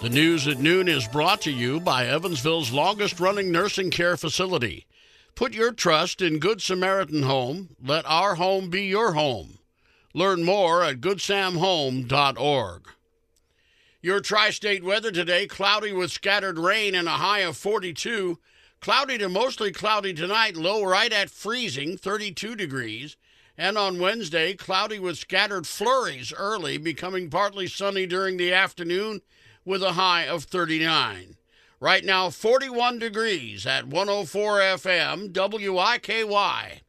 The news at noon is brought to you by Evansville's longest running nursing care facility. Put your trust in Good Samaritan Home. Let our home be your home. Learn more at goodsamhome.org. Your tri state weather today cloudy with scattered rain and a high of 42. Cloudy to mostly cloudy tonight, low right at freezing, 32 degrees. And on Wednesday, cloudy with scattered flurries early, becoming partly sunny during the afternoon with a high of 39. Right now, 41 degrees at 104 FM WIKY.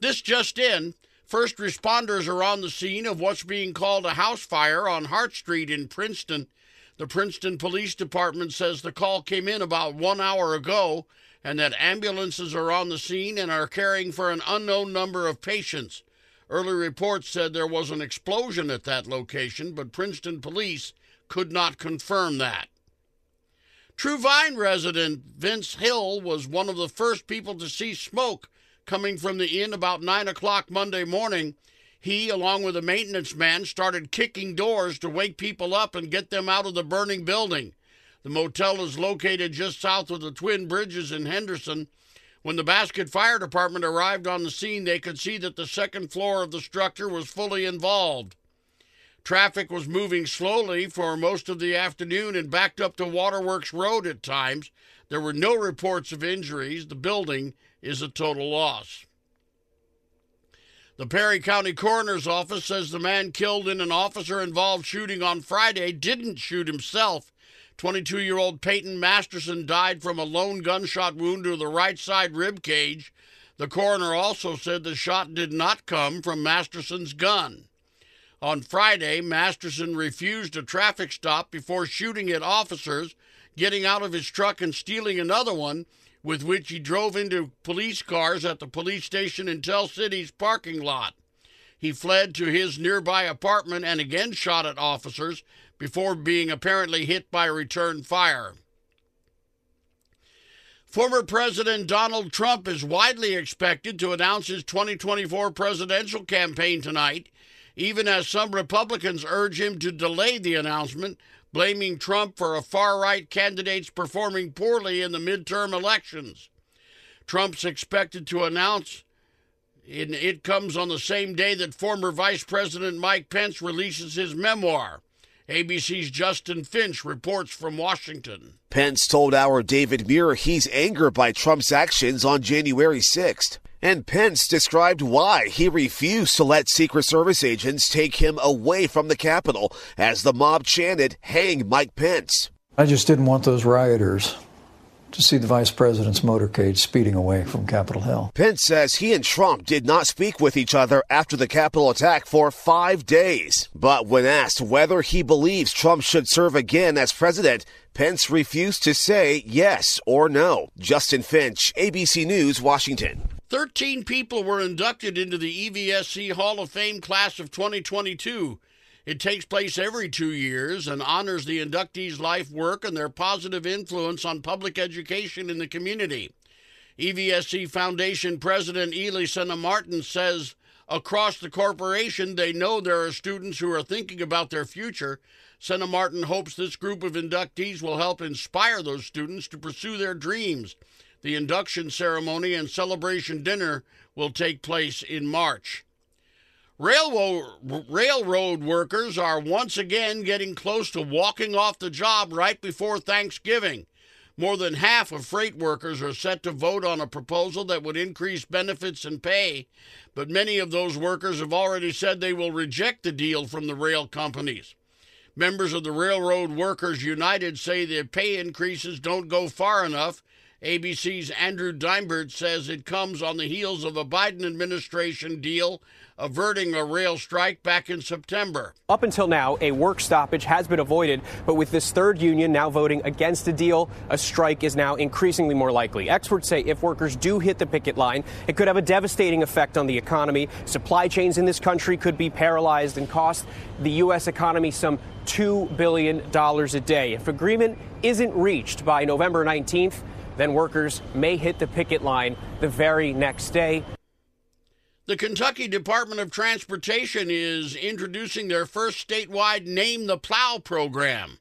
This just in. First responders are on the scene of what's being called a house fire on Hart Street in Princeton. The Princeton Police Department says the call came in about one hour ago and that ambulances are on the scene and are caring for an unknown number of patients. Early reports said there was an explosion at that location, but Princeton police could not confirm that. True Vine resident Vince Hill was one of the first people to see smoke coming from the inn about 9 o'clock Monday morning. He, along with a maintenance man, started kicking doors to wake people up and get them out of the burning building. The motel is located just south of the Twin Bridges in Henderson. When the Baskett Fire Department arrived on the scene, they could see that the second floor of the structure was fully involved. Traffic was moving slowly for most of the afternoon and backed up to Waterworks Road at times. There were no reports of injuries. The building is a total loss. The Perry County Coroner's Office says the man killed in an officer involved shooting on Friday didn't shoot himself. 22 year old Peyton Masterson died from a lone gunshot wound to the right side rib cage. The coroner also said the shot did not come from Masterson's gun. On Friday, Masterson refused a traffic stop before shooting at officers, getting out of his truck and stealing another one, with which he drove into police cars at the police station in Tell City's parking lot. He fled to his nearby apartment and again shot at officers before being apparently hit by return fire. Former President Donald Trump is widely expected to announce his 2024 presidential campaign tonight even as some Republicans urge him to delay the announcement, blaming Trump for a far right candidate's performing poorly in the midterm elections. Trump's expected to announce it comes on the same day that former Vice President Mike Pence releases his memoir. ABC's Justin Finch reports from Washington. Pence told our David Muir he's angered by Trump's actions on January 6th. And Pence described why he refused to let Secret Service agents take him away from the Capitol as the mob chanted, Hang Mike Pence. I just didn't want those rioters to see the vice president's motorcade speeding away from Capitol Hill. Pence says he and Trump did not speak with each other after the Capitol attack for five days. But when asked whether he believes Trump should serve again as president, Pence refused to say yes or no. Justin Finch, ABC News, Washington. 13 people were inducted into the EVSC Hall of Fame class of 2022. It takes place every two years and honors the inductees' life work and their positive influence on public education in the community. EVSC Foundation President Ely Senna Martin says across the corporation they know there are students who are thinking about their future. Senna Martin hopes this group of inductees will help inspire those students to pursue their dreams. The induction ceremony and celebration dinner will take place in March. Railroad, railroad workers are once again getting close to walking off the job right before Thanksgiving. More than half of freight workers are set to vote on a proposal that would increase benefits and pay, but many of those workers have already said they will reject the deal from the rail companies. Members of the Railroad Workers United say the pay increases don't go far enough ABC's Andrew Dymburt says it comes on the heels of a Biden administration deal averting a rail strike back in September. Up until now, a work stoppage has been avoided, but with this third union now voting against a deal, a strike is now increasingly more likely. Experts say if workers do hit the picket line, it could have a devastating effect on the economy. Supply chains in this country could be paralyzed and cost the U.S. economy some $2 billion a day. If agreement isn't reached by November 19th, then workers may hit the picket line the very next day. The Kentucky Department of Transportation is introducing their first statewide Name the Plow program.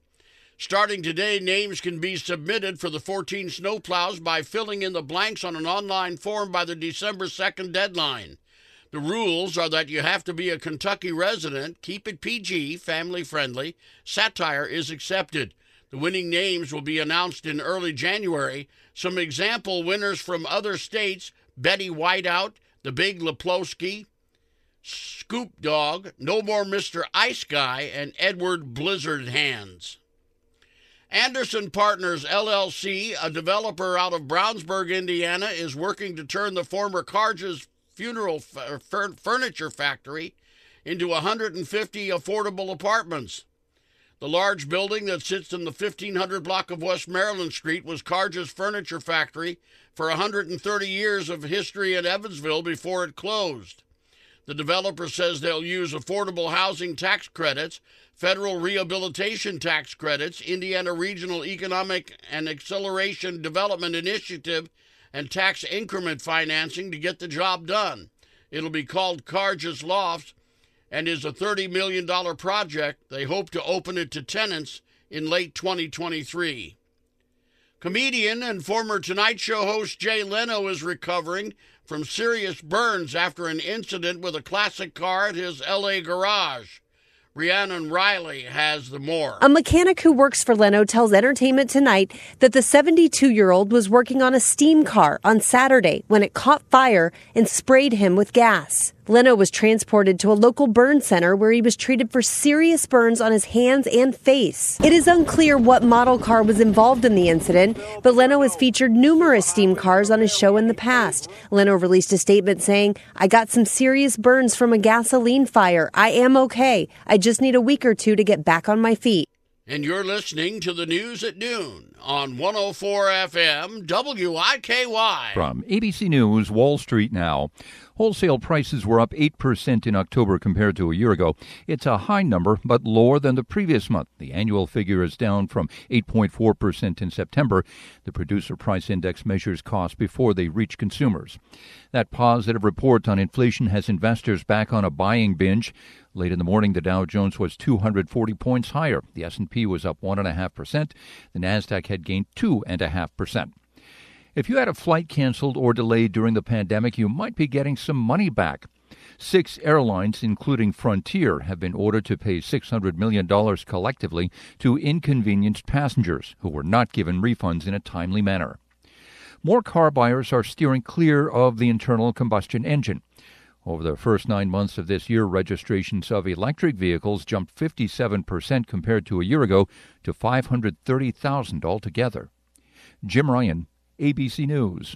Starting today, names can be submitted for the 14 snowplows by filling in the blanks on an online form by the December 2nd deadline. The rules are that you have to be a Kentucky resident, keep it PG, family friendly, satire is accepted. The winning names will be announced in early January. Some example winners from other states Betty Whiteout, The Big Leplowski, Scoop Dog, No More Mr. Ice Guy, and Edward Blizzard Hands. Anderson Partners LLC, a developer out of Brownsburg, Indiana, is working to turn the former Karges funeral furniture factory into 150 affordable apartments. The large building that sits in the 1500 block of West Maryland Street was Karges Furniture Factory for 130 years of history in Evansville before it closed. The developer says they'll use affordable housing tax credits, federal rehabilitation tax credits, Indiana Regional Economic and Acceleration Development Initiative, and tax increment financing to get the job done. It'll be called Karges Lofts and is a $30 million project. They hope to open it to tenants in late 2023. Comedian and former Tonight Show host Jay Leno is recovering from serious burns after an incident with a classic car at his LA garage. Rhiannon Riley has the more. A mechanic who works for Leno tells Entertainment Tonight that the 72 year old was working on a steam car on Saturday when it caught fire and sprayed him with gas. Leno was transported to a local burn center where he was treated for serious burns on his hands and face. It is unclear what model car was involved in the incident, but Leno has featured numerous steam cars on his show in the past. Leno released a statement saying, I got some serious burns from a gasoline fire. I am okay. I just need a week or two to get back on my feet. And you're listening to the news at noon on 104 FM WIKY. From ABC News, Wall Street now. Wholesale prices were up 8% in October compared to a year ago. It's a high number, but lower than the previous month. The annual figure is down from 8.4% in September. The producer price index measures costs before they reach consumers. That positive report on inflation has investors back on a buying binge. Late in the morning, the Dow Jones was 240 points higher. The S&P was up 1.5%. The Nasdaq had gained 2.5%. If you had a flight canceled or delayed during the pandemic, you might be getting some money back. Six airlines, including Frontier, have been ordered to pay $600 million collectively to inconvenienced passengers who were not given refunds in a timely manner. More car buyers are steering clear of the internal combustion engine. Over the first nine months of this year, registrations of electric vehicles jumped 57% compared to a year ago to 530,000 altogether. Jim Ryan, ABC News.